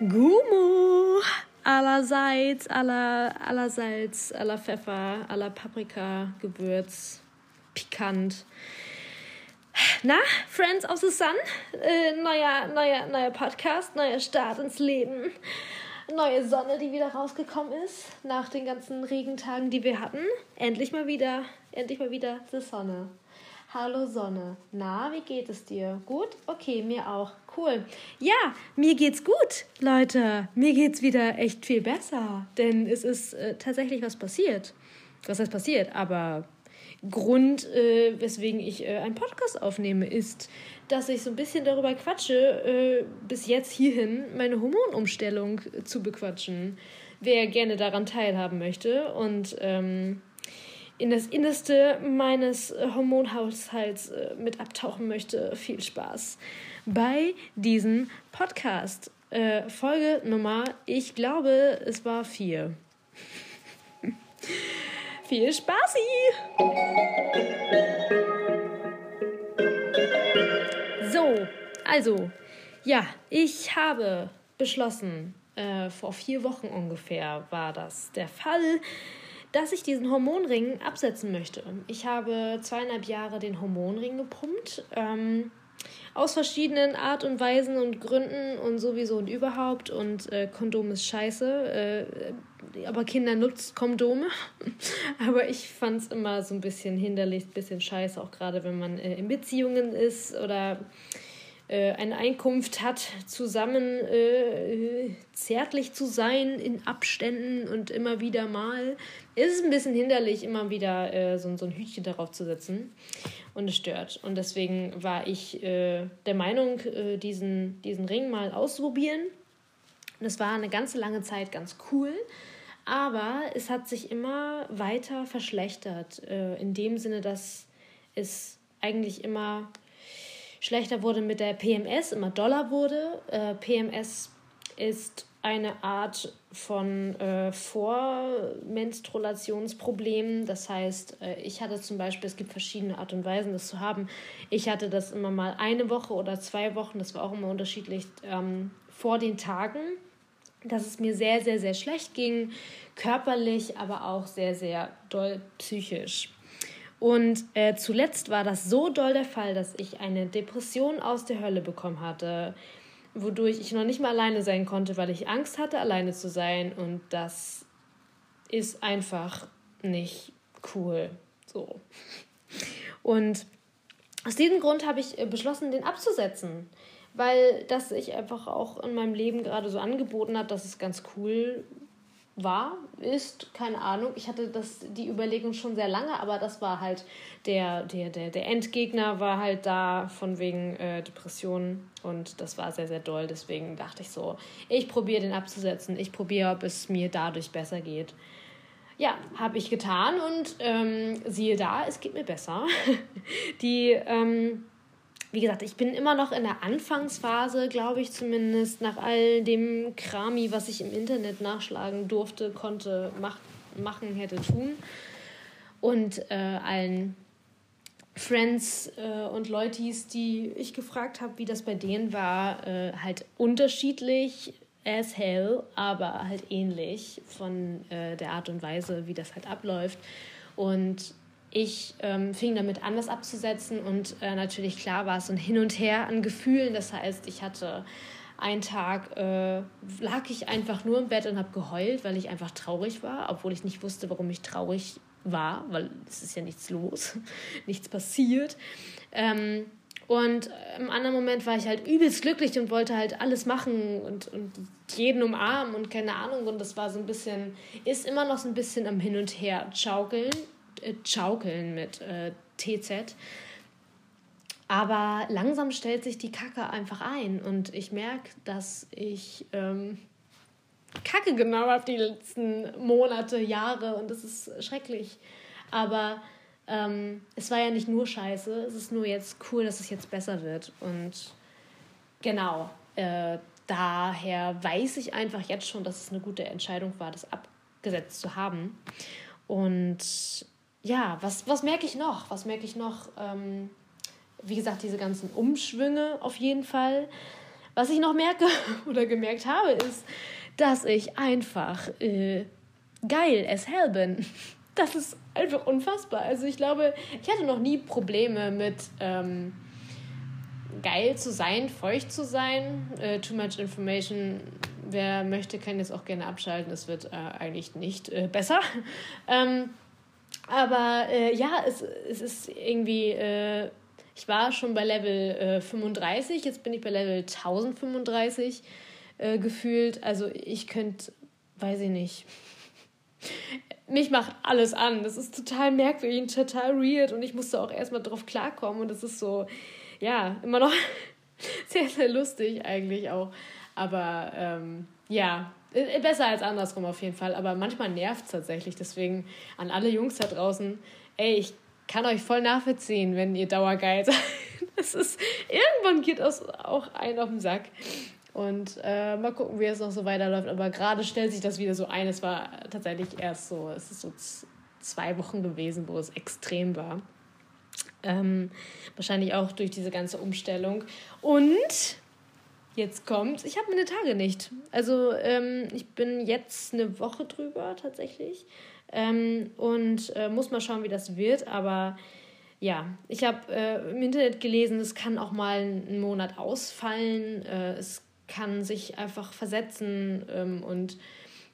Gumu allerseits, aller, allerseits, aller Pfeffer, aller Paprika, Gewürz, pikant. Na, Friends of the Sun, äh, neuer, neuer, neuer Podcast, neuer Start ins Leben, neue Sonne, die wieder rausgekommen ist nach den ganzen Regentagen, die wir hatten. Endlich mal wieder, endlich mal wieder die Sonne. Hallo Sonne. Na, wie geht es dir? Gut? Okay, mir auch. Cool. Ja, mir geht's gut, Leute. Mir geht's wieder echt viel besser, denn es ist äh, tatsächlich was passiert. Was heißt passiert? Aber Grund, äh, weswegen ich äh, einen Podcast aufnehme, ist, dass ich so ein bisschen darüber quatsche, äh, bis jetzt hierhin meine Hormonumstellung zu bequatschen. Wer gerne daran teilhaben möchte und ähm, in das Innerste meines äh, Hormonhaushalts äh, mit abtauchen möchte, viel Spaß bei diesem Podcast. Äh, Folge Nummer, ich glaube, es war vier. viel Spaßi! So, also, ja, ich habe beschlossen, äh, vor vier Wochen ungefähr war das der Fall, dass ich diesen Hormonring absetzen möchte. Ich habe zweieinhalb Jahre den Hormonring gepumpt. Ähm, aus verschiedenen Art und Weisen und Gründen und sowieso und überhaupt. Und äh, Kondom ist scheiße. Äh, aber Kinder nutzt Kondome. aber ich fand es immer so ein bisschen hinderlich, ein bisschen scheiße, auch gerade wenn man äh, in Beziehungen ist oder äh, eine Einkunft hat, zusammen äh, zärtlich zu sein in Abständen und immer wieder mal, ist es ein bisschen hinderlich, immer wieder äh, so, so ein Hütchen darauf zu setzen. Und es stört. Und deswegen war ich äh, der Meinung, äh, diesen, diesen Ring mal auszuprobieren. Und es war eine ganze lange Zeit ganz cool. Aber es hat sich immer weiter verschlechtert. Äh, in dem Sinne, dass es eigentlich immer schlechter wurde mit der PMS, immer doller wurde. Äh, PMS ist eine Art von äh, Vormenstruationsproblemen. Das heißt, äh, ich hatte zum Beispiel, es gibt verschiedene Art und Weisen, das zu haben. Ich hatte das immer mal eine Woche oder zwei Wochen, das war auch immer unterschiedlich, ähm, vor den Tagen, dass es mir sehr, sehr, sehr schlecht ging, körperlich, aber auch sehr, sehr doll psychisch. Und äh, zuletzt war das so doll der Fall, dass ich eine Depression aus der Hölle bekommen hatte, wodurch ich noch nicht mal alleine sein konnte, weil ich Angst hatte, alleine zu sein. Und das ist einfach nicht cool. So. Und aus diesem Grund habe ich äh, beschlossen, den abzusetzen, weil das sich einfach auch in meinem Leben gerade so angeboten hat, dass es ganz cool war, ist, keine Ahnung. Ich hatte das, die Überlegung schon sehr lange, aber das war halt der, der, der, der Endgegner war halt da von wegen äh, Depressionen und das war sehr, sehr doll. Deswegen dachte ich so, ich probiere den abzusetzen. Ich probiere, ob es mir dadurch besser geht. Ja, habe ich getan und ähm, siehe da, es geht mir besser. die ähm, wie gesagt, ich bin immer noch in der Anfangsphase, glaube ich zumindest, nach all dem Krami, was ich im Internet nachschlagen durfte, konnte, mach, machen, hätte, tun. Und äh, allen Friends äh, und Leutis, die ich gefragt habe, wie das bei denen war, äh, halt unterschiedlich as hell, aber halt ähnlich von äh, der Art und Weise, wie das halt abläuft. Und ich ähm, fing damit an, das abzusetzen und äh, natürlich klar war es ein Hin und Her an Gefühlen. Das heißt, ich hatte einen Tag, äh, lag ich einfach nur im Bett und habe geheult, weil ich einfach traurig war, obwohl ich nicht wusste, warum ich traurig war, weil es ist ja nichts los, nichts passiert. Ähm, und im anderen Moment war ich halt übelst glücklich und wollte halt alles machen und, und jeden umarmen und keine Ahnung. Und das war so ein bisschen, ist immer noch so ein bisschen am Hin und Her schaukeln Schaukeln mit äh, TZ. Aber langsam stellt sich die Kacke einfach ein und ich merke, dass ich ähm, Kacke genau habe die letzten Monate, Jahre und das ist schrecklich. Aber ähm, es war ja nicht nur scheiße, es ist nur jetzt cool, dass es jetzt besser wird. Und genau, äh, daher weiß ich einfach jetzt schon, dass es eine gute Entscheidung war, das abgesetzt zu haben. Und ja, was, was merke ich noch? Was merke ich noch? Ähm, wie gesagt, diese ganzen Umschwünge auf jeden Fall. Was ich noch merke oder gemerkt habe, ist, dass ich einfach äh, geil as hell bin. Das ist einfach unfassbar. Also ich glaube, ich hatte noch nie Probleme mit ähm, geil zu sein, feucht zu sein. Äh, too much information. Wer möchte, kann jetzt auch gerne abschalten. Es wird äh, eigentlich nicht äh, besser. ähm, aber äh, ja, es, es ist irgendwie, äh, ich war schon bei Level äh, 35, jetzt bin ich bei Level 1035 äh, gefühlt. Also ich könnte, weiß ich nicht. Mich macht alles an. Das ist total merkwürdig und total weird und ich musste auch erstmal drauf klarkommen und das ist so, ja, immer noch sehr, sehr lustig eigentlich auch. Aber ähm, ja, besser als andersrum auf jeden Fall. Aber manchmal nervt es tatsächlich. Deswegen an alle Jungs da draußen, ey, ich kann euch voll nachvollziehen, wenn ihr dauergeil seid. Das ist, irgendwann geht das auch ein auf den Sack. Und äh, mal gucken, wie es noch so weiterläuft. Aber gerade stellt sich das wieder so ein. Es war tatsächlich erst so, es ist so zwei Wochen gewesen, wo es extrem war. Ähm, wahrscheinlich auch durch diese ganze Umstellung. Und jetzt kommt, ich habe meine Tage nicht. Also ähm, ich bin jetzt eine Woche drüber tatsächlich. Ähm, und äh, muss mal schauen, wie das wird. Aber ja, ich habe äh, im Internet gelesen, es kann auch mal einen Monat ausfallen. Äh, es kann sich einfach versetzen. Ähm, und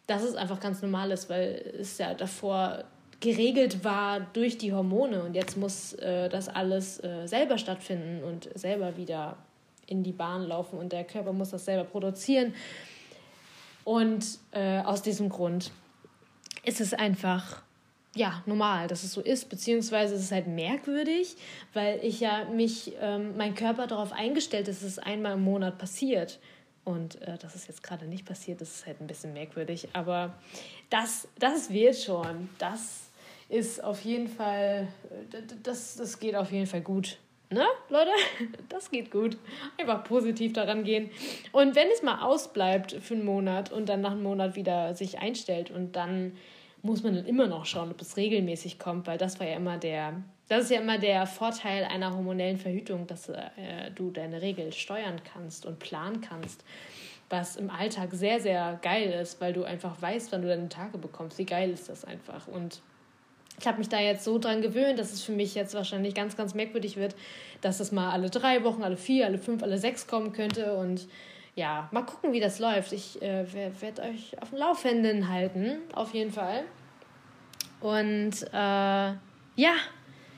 das ist einfach ganz normales, weil es ja davor geregelt war durch die Hormone und jetzt muss äh, das alles äh, selber stattfinden und selber wieder in die Bahn laufen und der Körper muss das selber produzieren. Und äh, aus diesem Grund ist es einfach ja normal, dass es so ist, beziehungsweise es ist halt merkwürdig, weil ich ja mich, ähm, mein Körper darauf eingestellt ist, dass es einmal im Monat passiert. Und äh, dass es jetzt gerade nicht passiert, das ist halt ein bisschen merkwürdig. Aber das, das wird schon. Das ist auf jeden Fall, das, das geht auf jeden Fall gut. Ne, Leute? Das geht gut. Einfach positiv daran gehen. Und wenn es mal ausbleibt für einen Monat und dann nach einem Monat wieder sich einstellt und dann muss man dann immer noch schauen, ob es regelmäßig kommt, weil das war ja immer der, das ist ja immer der Vorteil einer hormonellen Verhütung, dass äh, du deine Regel steuern kannst und planen kannst, was im Alltag sehr, sehr geil ist, weil du einfach weißt, wann du deine Tage bekommst. Wie geil ist das einfach? Und ich habe mich da jetzt so dran gewöhnt, dass es für mich jetzt wahrscheinlich ganz, ganz merkwürdig wird, dass es mal alle drei Wochen, alle vier, alle fünf, alle sechs kommen könnte. Und ja, mal gucken, wie das läuft. Ich äh, werde euch auf dem Laufenden halten, auf jeden Fall. Und äh, ja,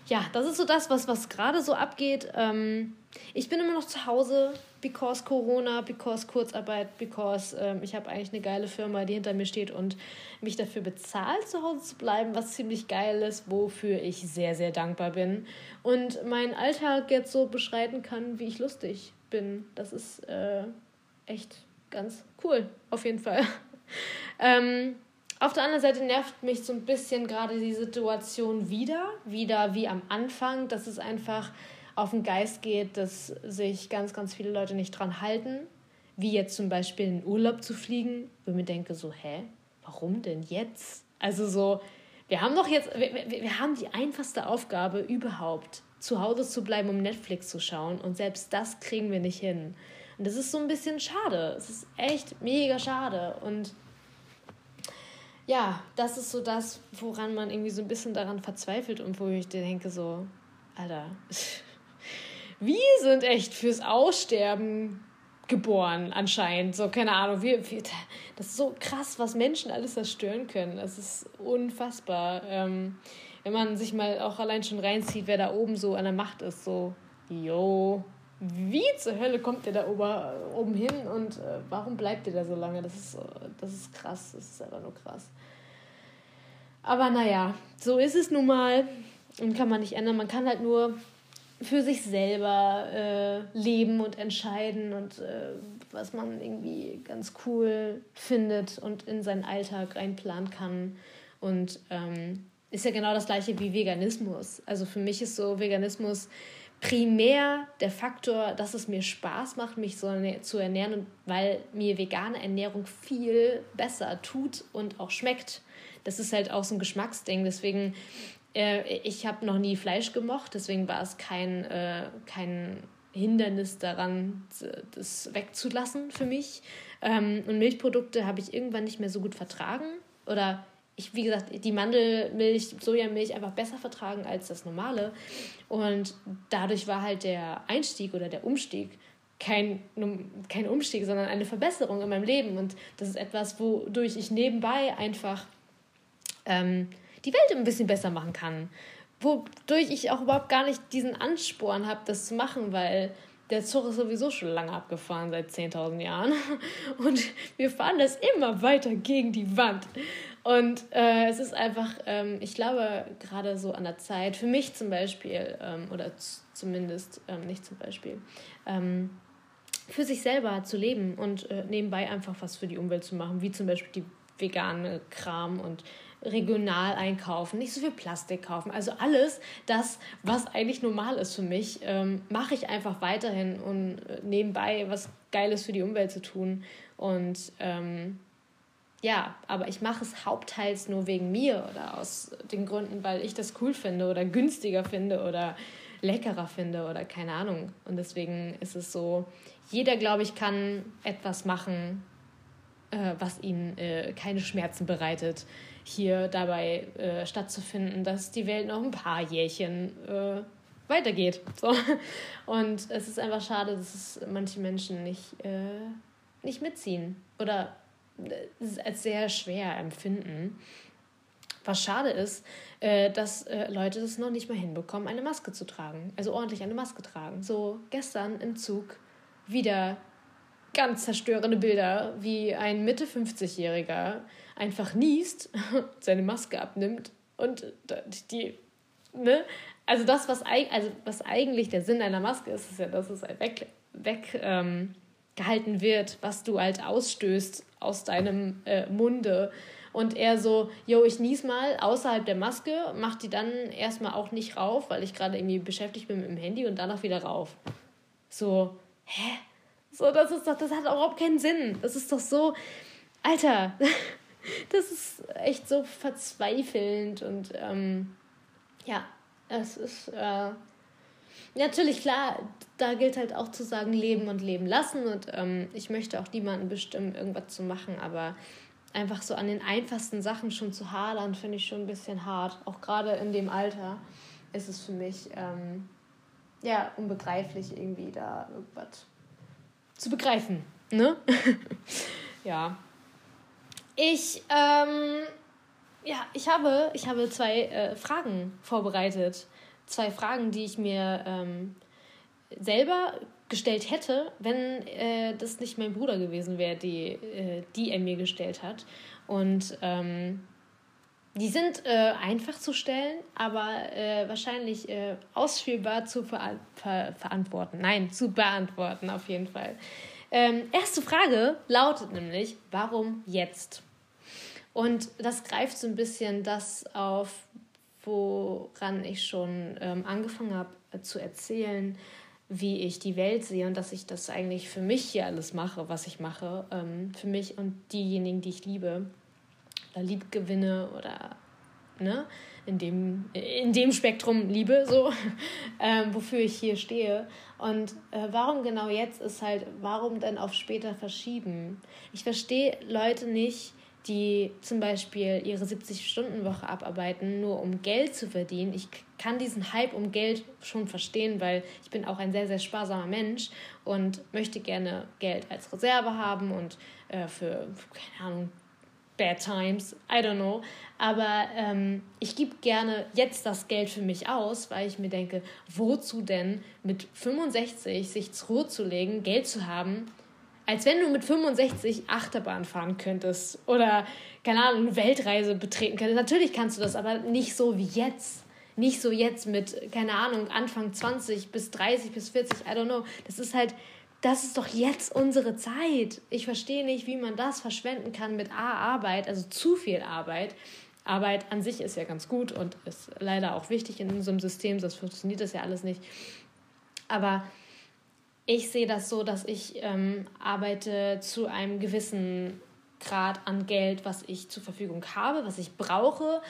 ja, das ist so das, was, was gerade so abgeht. Ähm, ich bin immer noch zu Hause, because Corona, because Kurzarbeit, because ähm, ich habe eigentlich eine geile Firma, die hinter mir steht und mich dafür bezahlt, zu Hause zu bleiben, was ziemlich geil ist, wofür ich sehr, sehr dankbar bin. Und meinen Alltag jetzt so beschreiten kann, wie ich lustig bin. Das ist äh, echt ganz cool, auf jeden Fall. ähm, auf der anderen Seite nervt mich so ein bisschen gerade die Situation wieder, wieder wie am Anfang, dass es einfach auf den Geist geht, dass sich ganz, ganz viele Leute nicht dran halten, wie jetzt zum Beispiel in Urlaub zu fliegen, wo ich mir denke so, hä, warum denn jetzt? Also so, wir haben doch jetzt, wir, wir, wir haben die einfachste Aufgabe überhaupt, zu Hause zu bleiben, um Netflix zu schauen und selbst das kriegen wir nicht hin. Und das ist so ein bisschen schade. Es ist echt mega schade und ja, das ist so das, woran man irgendwie so ein bisschen daran verzweifelt und wo ich denke so, Alter, wir sind echt fürs Aussterben geboren anscheinend. So, keine Ahnung, wir, wir, das ist so krass, was Menschen alles zerstören können. Das ist unfassbar. Ähm, wenn man sich mal auch allein schon reinzieht, wer da oben so an der Macht ist, so, yo, wie zur Hölle kommt der da ober, oben hin und äh, warum bleibt der da so lange? Das ist, das ist krass, das ist einfach nur krass. Aber naja, so ist es nun mal und kann man nicht ändern. Man kann halt nur für sich selber äh, leben und entscheiden und äh, was man irgendwie ganz cool findet und in seinen Alltag reinplanen kann. Und ähm, ist ja genau das gleiche wie Veganismus. Also für mich ist so Veganismus primär der Faktor, dass es mir Spaß macht, mich so zu ernähren und weil mir vegane Ernährung viel besser tut und auch schmeckt. Das ist halt auch so ein Geschmacksding. Deswegen, äh, ich habe noch nie Fleisch gemocht, deswegen war es kein, äh, kein Hindernis daran, das wegzulassen für mich. Ähm, und Milchprodukte habe ich irgendwann nicht mehr so gut vertragen. Oder ich, wie gesagt, die Mandelmilch, Sojamilch einfach besser vertragen als das normale. Und dadurch war halt der Einstieg oder der Umstieg kein, kein Umstieg, sondern eine Verbesserung in meinem Leben. Und das ist etwas, wodurch ich nebenbei einfach ähm, die Welt ein bisschen besser machen kann. Wodurch ich auch überhaupt gar nicht diesen Ansporn habe, das zu machen, weil der Zug ist sowieso schon lange abgefahren, seit 10.000 Jahren. Und wir fahren das immer weiter gegen die Wand. Und äh, es ist einfach, ähm, ich glaube, gerade so an der Zeit, für mich zum Beispiel, ähm, oder zumindest ähm, nicht zum Beispiel, ähm, für sich selber zu leben und äh, nebenbei einfach was für die Umwelt zu machen, wie zum Beispiel die vegane Kram und regional einkaufen, nicht so viel Plastik kaufen. Also alles das, was eigentlich normal ist für mich, ähm, mache ich einfach weiterhin und äh, nebenbei was Geiles für die Umwelt zu tun. Und ähm, ja, aber ich mache es hauptteils nur wegen mir oder aus den Gründen, weil ich das cool finde oder günstiger finde oder leckerer finde oder keine Ahnung. Und deswegen ist es so, jeder, glaube ich, kann etwas machen, äh, was ihnen äh, keine Schmerzen bereitet, hier dabei äh, stattzufinden, dass die Welt noch ein paar Jährchen äh, weitergeht. So. Und es ist einfach schade, dass es manche Menschen nicht, äh, nicht mitziehen oder äh, es als sehr schwer empfinden. Was schade ist, dass Leute das noch nicht mal hinbekommen, eine Maske zu tragen. Also ordentlich eine Maske tragen. So gestern im Zug wieder ganz zerstörende Bilder, wie ein Mitte 50-Jähriger einfach niest, seine Maske abnimmt und die, ne? Also das, was, also was eigentlich der Sinn einer Maske ist, ist ja, dass es halt weg, ähm, wird, was du halt ausstößt aus deinem äh, Munde. Und er so, yo, ich nies mal außerhalb der Maske, mach die dann erstmal auch nicht rauf, weil ich gerade irgendwie beschäftigt bin mit dem Handy und danach wieder rauf. So, hä? So, das ist doch, das hat überhaupt keinen Sinn. Das ist doch so, Alter, das ist echt so verzweifelnd und ähm, ja, es ist äh, natürlich klar, da gilt halt auch zu sagen, leben und leben lassen und ähm, ich möchte auch niemanden bestimmen, irgendwas zu machen, aber einfach so an den einfachsten Sachen schon zu hadern, finde ich schon ein bisschen hart. Auch gerade in dem Alter ist es für mich ähm, ja unbegreiflich, irgendwie da irgendwas zu begreifen. Ne? ja. Ich, ähm, ja, ich habe, ich habe zwei äh, Fragen vorbereitet. Zwei Fragen, die ich mir ähm, selber gestellt hätte, wenn äh, das nicht mein Bruder gewesen wäre, die, äh, die er mir gestellt hat. Und ähm, die sind äh, einfach zu stellen, aber äh, wahrscheinlich äh, ausführbar zu ver ver verantworten. Nein, zu beantworten auf jeden Fall. Ähm, erste Frage lautet nämlich, warum jetzt? Und das greift so ein bisschen das auf, woran ich schon ähm, angefangen habe äh, zu erzählen, wie ich die Welt sehe und dass ich das eigentlich für mich hier alles mache, was ich mache, ähm, für mich und diejenigen, die ich liebe oder Liebgewinne oder ne, in, dem, in dem Spektrum Liebe, so, ähm, wofür ich hier stehe. Und äh, warum genau jetzt ist halt, warum denn auf später verschieben? Ich verstehe Leute nicht, die zum Beispiel ihre 70-Stunden-Woche abarbeiten, nur um Geld zu verdienen. Ich kann diesen Hype um Geld schon verstehen, weil ich bin auch ein sehr, sehr sparsamer Mensch und möchte gerne Geld als Reserve haben und äh, für, keine Ahnung, Bad Times, I don't know. Aber ähm, ich gebe gerne jetzt das Geld für mich aus, weil ich mir denke, wozu denn mit 65 sich zur Ruhe zu legen, Geld zu haben, als wenn du mit 65 Achterbahn fahren könntest oder, keine Ahnung, eine Weltreise betreten könntest. Natürlich kannst du das, aber nicht so wie jetzt. Nicht so jetzt mit, keine Ahnung, Anfang 20 bis 30 bis 40, I don't know. Das ist halt das ist doch jetzt unsere Zeit. Ich verstehe nicht, wie man das verschwenden kann mit A, Arbeit, also zu viel Arbeit. Arbeit an sich ist ja ganz gut und ist leider auch wichtig in unserem System, sonst funktioniert das ja alles nicht. Aber ich sehe das so, dass ich ähm, arbeite zu einem gewissen Grad an Geld, was ich zur Verfügung habe, was ich brauche,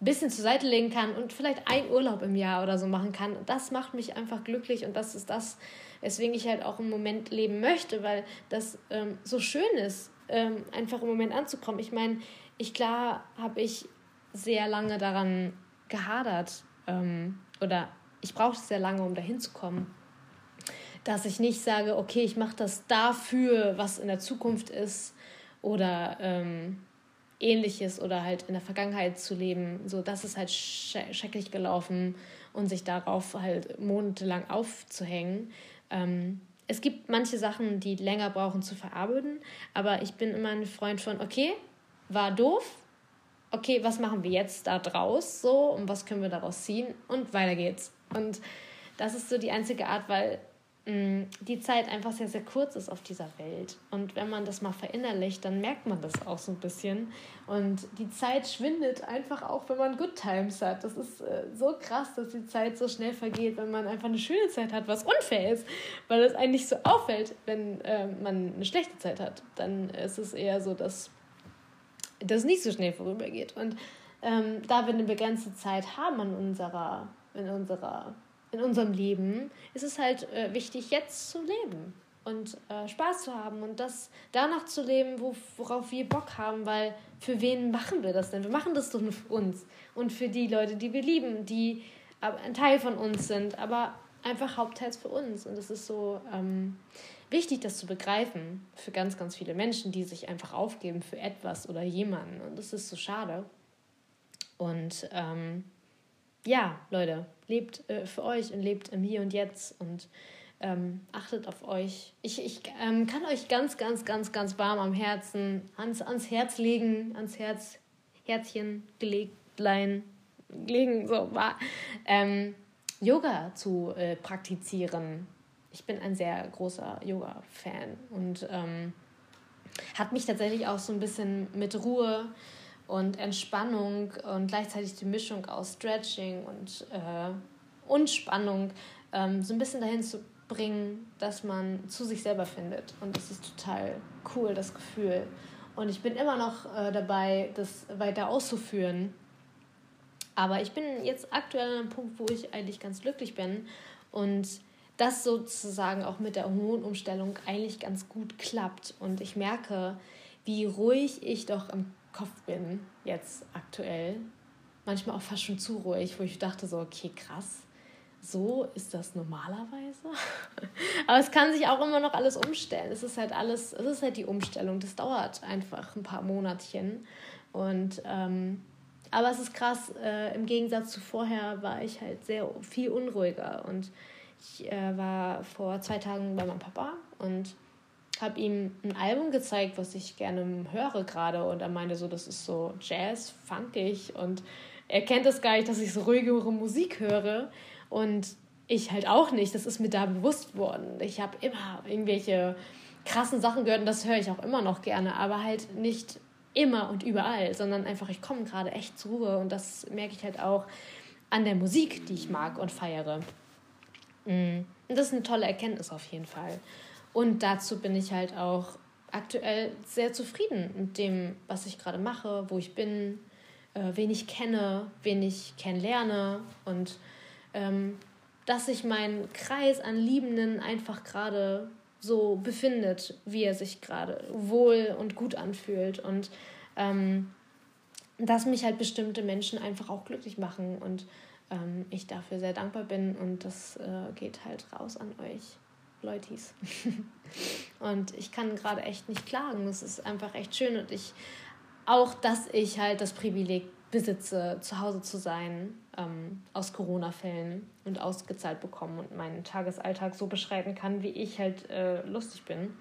ein bisschen zur Seite legen kann und vielleicht ein Urlaub im Jahr oder so machen kann. Das macht mich einfach glücklich und das ist das, weswegen ich halt auch im Moment leben möchte, weil das ähm, so schön ist, ähm, einfach im Moment anzukommen. Ich meine, ich klar habe ich sehr lange daran gehadert ähm, oder ich brauchte sehr lange, um dahin zu kommen, dass ich nicht sage, okay, ich mache das dafür, was in der Zukunft ist oder ähm, ähnliches oder halt in der Vergangenheit zu leben. So, das ist halt schrecklich gelaufen und sich darauf halt monatelang aufzuhängen. Ähm, es gibt manche Sachen, die länger brauchen zu verarbeiten, aber ich bin immer ein Freund von, okay, war doof, okay, was machen wir jetzt da draus so und was können wir daraus ziehen und weiter geht's. Und das ist so die einzige Art, weil die Zeit einfach sehr, sehr kurz ist auf dieser Welt. Und wenn man das mal verinnerlicht, dann merkt man das auch so ein bisschen. Und die Zeit schwindet einfach auch, wenn man Good Times hat. Das ist äh, so krass, dass die Zeit so schnell vergeht, wenn man einfach eine schöne Zeit hat, was unfair ist, weil es eigentlich so auffällt, wenn äh, man eine schlechte Zeit hat. Dann ist es eher so, dass das nicht so schnell vorübergeht. Und ähm, da wir eine begrenzte Zeit haben in unserer, in unserer, in unserem Leben, ist es halt äh, wichtig, jetzt zu leben und äh, Spaß zu haben und das danach zu leben, wo, worauf wir Bock haben, weil für wen machen wir das denn? Wir machen das doch nur für uns und für die Leute, die wir lieben, die ein Teil von uns sind, aber einfach hauptteils für uns. Und es ist so, ähm, wichtig, das zu begreifen für ganz, ganz viele Menschen, die sich einfach aufgeben für etwas oder jemanden. Und das ist so schade. Und ähm, ja, Leute, lebt äh, für euch und lebt im Hier und Jetzt und ähm, achtet auf euch. Ich, ich ähm, kann euch ganz, ganz, ganz, ganz warm am Herzen, ans, ans Herz legen, ans Herz, Herzchen gelegt, lein, legen, so war, ähm, Yoga zu äh, praktizieren ich bin ein sehr großer Yoga-Fan und ähm, hat mich tatsächlich auch so ein bisschen mit Ruhe und Entspannung und gleichzeitig die Mischung aus Stretching und, äh, und Spannung ähm, so ein bisschen dahin zu bringen, dass man zu sich selber findet. Und das ist total cool, das Gefühl. Und ich bin immer noch äh, dabei, das weiter auszuführen. Aber ich bin jetzt aktuell an einem Punkt, wo ich eigentlich ganz glücklich bin und das sozusagen auch mit der Hormonumstellung eigentlich ganz gut klappt. Und ich merke, wie ruhig ich doch im Kopf bin jetzt aktuell. Manchmal auch fast schon zu ruhig, wo ich dachte so, okay, krass, so ist das normalerweise. Aber es kann sich auch immer noch alles umstellen. Es ist halt alles, es ist halt die Umstellung. Das dauert einfach ein paar Monatchen. Und ähm, aber es ist krass, äh, im Gegensatz zu vorher war ich halt sehr viel unruhiger und ich äh, war vor zwei Tagen bei meinem Papa und habe ihm ein Album gezeigt, was ich gerne höre gerade. Und er meinte so, das ist so Jazz, funkig. Und er kennt das gar nicht, dass ich so ruhigere Musik höre. Und ich halt auch nicht. Das ist mir da bewusst worden. Ich habe immer irgendwelche krassen Sachen gehört und das höre ich auch immer noch gerne. Aber halt nicht immer und überall, sondern einfach, ich komme gerade echt zur Ruhe. Und das merke ich halt auch an der Musik, die ich mag und feiere. Mhm. Und das ist eine tolle Erkenntnis auf jeden Fall. Und dazu bin ich halt auch aktuell sehr zufrieden mit dem, was ich gerade mache, wo ich bin, äh, wen ich kenne, wen ich kennenlerne und ähm, dass sich mein Kreis an Liebenden einfach gerade so befindet, wie er sich gerade wohl und gut anfühlt und ähm, dass mich halt bestimmte Menschen einfach auch glücklich machen und ähm, ich dafür sehr dankbar bin und das äh, geht halt raus an euch, Leutis. und ich kann gerade echt nicht klagen. Es ist einfach echt schön und ich auch, dass ich halt das Privileg besitze, zu Hause zu sein, ähm, aus Corona-Fällen und ausgezahlt bekommen und meinen Tagesalltag so beschreiben kann, wie ich halt äh, lustig bin.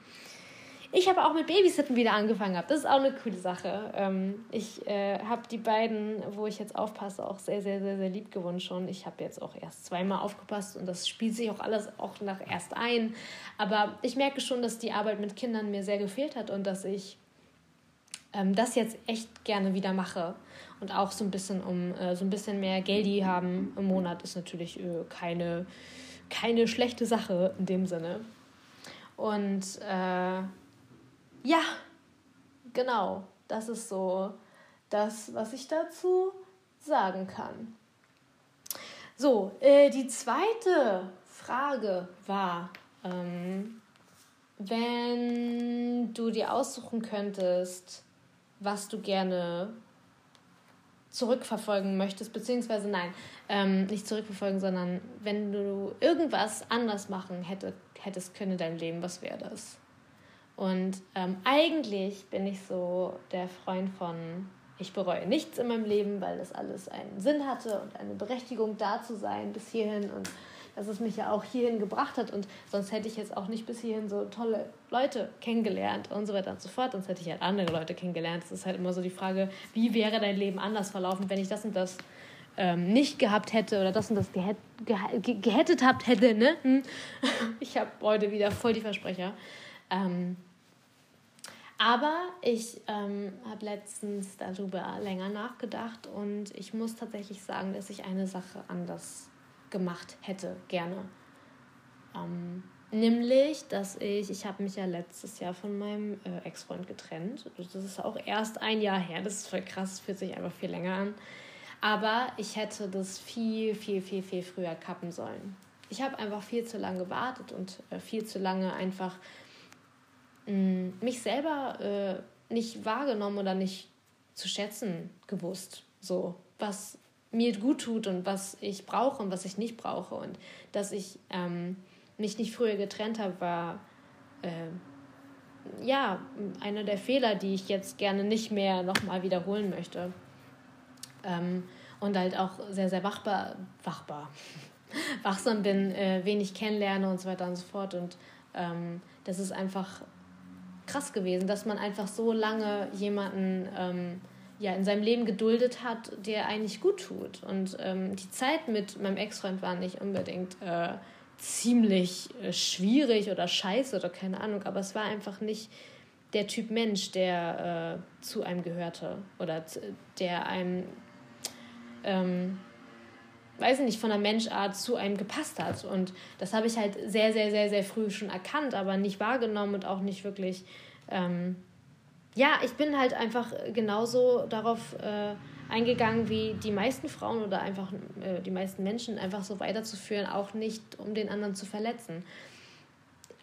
Ich habe auch mit Babysitten wieder angefangen. Das ist auch eine coole Sache. Ähm, ich äh, habe die beiden, wo ich jetzt aufpasse, auch sehr, sehr, sehr, sehr lieb gewonnen schon. Ich habe jetzt auch erst zweimal aufgepasst und das spielt sich auch alles auch nach erst ein. Aber ich merke schon, dass die Arbeit mit Kindern mir sehr gefehlt hat und dass ich ähm, das jetzt echt gerne wieder mache. Und auch so ein bisschen, um äh, so ein bisschen mehr Geldi haben im Monat ist natürlich äh, keine, keine schlechte Sache in dem Sinne. Und äh, ja, genau. Das ist so das, was ich dazu sagen kann. So, äh, die zweite Frage war, ähm, wenn du dir aussuchen könntest, was du gerne zurückverfolgen möchtest, beziehungsweise nein, ähm, nicht zurückverfolgen, sondern wenn du irgendwas anders machen hätte, hättest können in deinem Leben, was wäre das? Und ähm, eigentlich bin ich so der Freund von, ich bereue nichts in meinem Leben, weil das alles einen Sinn hatte und eine Berechtigung da zu sein bis hierhin und dass es mich ja auch hierhin gebracht hat und sonst hätte ich jetzt auch nicht bis hierhin so tolle Leute kennengelernt und so weiter und so fort, sonst hätte ich halt andere Leute kennengelernt. Es ist halt immer so die Frage, wie wäre dein Leben anders verlaufen, wenn ich das und das ähm, nicht gehabt hätte oder das und das gehät, ge, gehettet habt hätte, ne? Hm. Ich habe heute wieder voll die Versprecher. Ähm, aber ich ähm, habe letztens darüber länger nachgedacht und ich muss tatsächlich sagen, dass ich eine Sache anders gemacht hätte, gerne. Ähm, nämlich, dass ich, ich habe mich ja letztes Jahr von meinem äh, Ex-Freund getrennt. Das ist auch erst ein Jahr her. Das ist voll krass, fühlt sich einfach viel länger an. Aber ich hätte das viel, viel, viel, viel früher kappen sollen. Ich habe einfach viel zu lange gewartet und äh, viel zu lange einfach mh, mm, mich selber äh, nicht wahrgenommen oder nicht zu schätzen gewusst. So, was mir gut tut und was ich brauche und was ich nicht brauche. Und dass ich ähm, mich nicht früher getrennt habe, war äh, ja einer der Fehler, die ich jetzt gerne nicht mehr nochmal wiederholen möchte. Ähm, und halt auch sehr, sehr wachbar, wachbar, wachsam bin, äh, wenig kennenlerne und so weiter und so fort. Und ähm, das ist einfach krass gewesen, dass man einfach so lange jemanden ähm, ja, in seinem Leben geduldet hat, der eigentlich gut tut. Und ähm, die Zeit mit meinem Ex-Freund war nicht unbedingt äh, ziemlich äh, schwierig oder scheiße oder keine Ahnung, aber es war einfach nicht der Typ Mensch, der äh, zu einem gehörte oder der einem, ähm, weiß nicht, von der Menschart zu einem gepasst hat. Und das habe ich halt sehr, sehr, sehr, sehr früh schon erkannt, aber nicht wahrgenommen und auch nicht wirklich. Ähm, ja, ich bin halt einfach genauso darauf äh, eingegangen wie die meisten Frauen oder einfach äh, die meisten Menschen, einfach so weiterzuführen, auch nicht, um den anderen zu verletzen.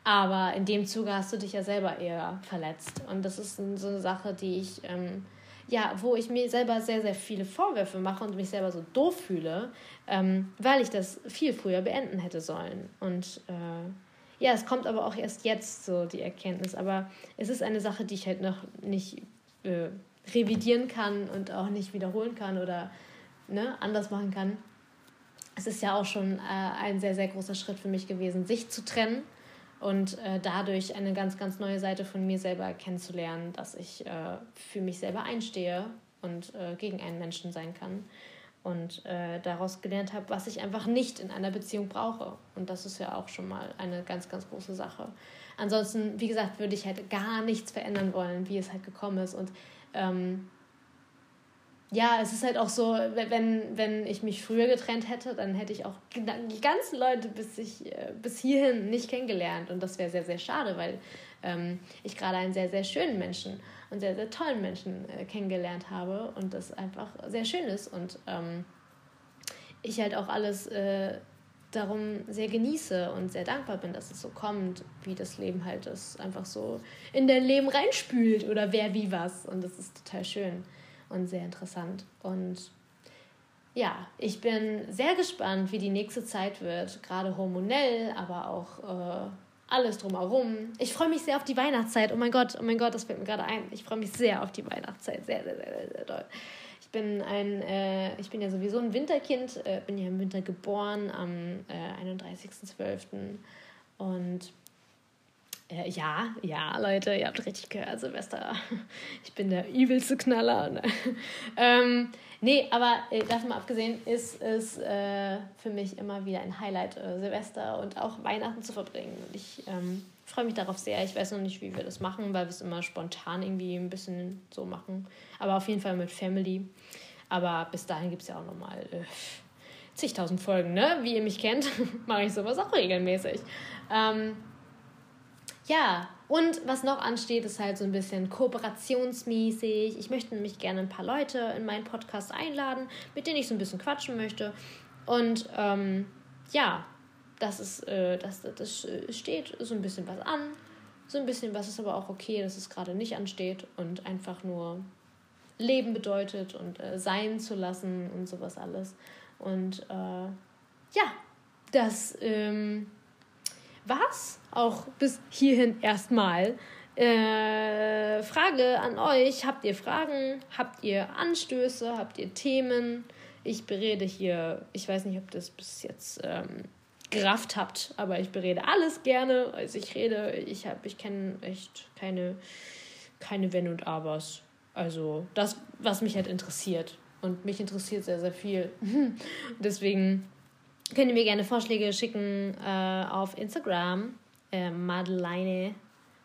Aber in dem Zuge hast du dich ja selber eher verletzt. Und das ist so eine Sache, die ich, ähm, ja, wo ich mir selber sehr, sehr viele Vorwürfe mache und mich selber so doof fühle, ähm, weil ich das viel früher beenden hätte sollen. Und äh, ja, es kommt aber auch erst jetzt so die Erkenntnis. Aber es ist eine Sache, die ich halt noch nicht äh, revidieren kann und auch nicht wiederholen kann oder ne, anders machen kann. Es ist ja auch schon äh, ein sehr, sehr großer Schritt für mich gewesen, sich zu trennen und äh, dadurch eine ganz, ganz neue Seite von mir selber kennenzulernen, dass ich äh, für mich selber einstehe und äh, gegen einen Menschen sein kann und äh, daraus gelernt habe, was ich einfach nicht in einer Beziehung brauche. Und das ist ja auch schon mal eine ganz, ganz große Sache. Ansonsten, wie gesagt, würde ich halt gar nichts verändern wollen, wie es halt gekommen ist. Und ähm, ja, es ist halt auch so, wenn, wenn ich mich früher getrennt hätte, dann hätte ich auch die ganzen Leute bis, ich, äh, bis hierhin nicht kennengelernt. Und das wäre sehr, sehr schade, weil ähm, ich gerade einen sehr, sehr schönen Menschen und sehr, sehr tollen Menschen äh, kennengelernt habe und das einfach sehr schön ist und ähm, ich halt auch alles äh, darum sehr genieße und sehr dankbar bin, dass es so kommt, wie das Leben halt es einfach so in dein Leben reinspült oder wer wie was und das ist total schön und sehr interessant und ja, ich bin sehr gespannt, wie die nächste Zeit wird, gerade hormonell, aber auch äh, alles drumherum. Ich freue mich sehr auf die Weihnachtszeit. Oh mein Gott, oh mein Gott, das fällt mir gerade ein. Ich freue mich sehr auf die Weihnachtszeit. Sehr, sehr, sehr, sehr doll. Ich bin ein, äh, ich bin ja sowieso ein Winterkind, äh, bin ja im Winter geboren am äh, 31.12. Und äh, ja, ja, Leute, ihr habt richtig gehört, Silvester. Ich bin der übelste Knaller. Ne? ähm, Nee, aber äh, davon mal abgesehen ist es äh, für mich immer wieder ein Highlight, äh, Silvester und auch Weihnachten zu verbringen. Und ich ähm, freue mich darauf sehr. Ich weiß noch nicht, wie wir das machen, weil wir es immer spontan irgendwie ein bisschen so machen. Aber auf jeden Fall mit Family. Aber bis dahin gibt es ja auch nochmal äh, zigtausend Folgen, ne? Wie ihr mich kennt, mache ich sowas auch regelmäßig. Ähm, ja, Und was noch ansteht, ist halt so ein bisschen kooperationsmäßig. Ich möchte nämlich gerne ein paar Leute in meinen Podcast einladen, mit denen ich so ein bisschen quatschen möchte. Und ähm, ja, das ist, äh, das, das steht so ein bisschen was an. So ein bisschen was ist aber auch okay, dass es gerade nicht ansteht und einfach nur Leben bedeutet und äh, sein zu lassen und sowas alles. Und äh, ja, das ähm, war's auch bis hierhin erstmal. Äh, Frage an euch: Habt ihr Fragen? Habt ihr Anstöße? Habt ihr Themen? Ich berede hier, ich weiß nicht, ob das bis jetzt ähm, gerafft habt, aber ich berede alles gerne. Also ich rede, ich habe, ich kenne echt keine, keine Wenn und Abers. Also das, was mich halt interessiert. Und mich interessiert sehr, sehr viel. Deswegen könnt ihr mir gerne Vorschläge schicken äh, auf Instagram. Äh, Madeleine,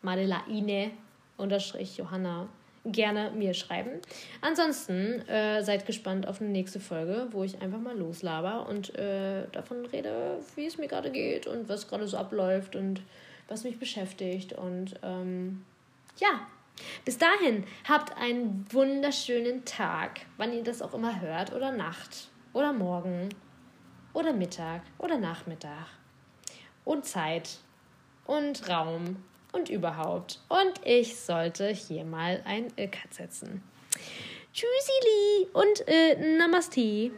Madeleine unterstrich Johanna gerne mir schreiben. Ansonsten äh, seid gespannt auf eine nächste Folge, wo ich einfach mal loslaber und äh, davon rede, wie es mir gerade geht und was gerade so abläuft und was mich beschäftigt. Und ähm, ja, bis dahin habt einen wunderschönen Tag, wann ihr das auch immer hört, oder Nacht oder Morgen oder Mittag oder Nachmittag und Zeit und Raum und überhaupt. Und ich sollte hier mal ein Cut setzen. Tschüssili und äh, Namaste.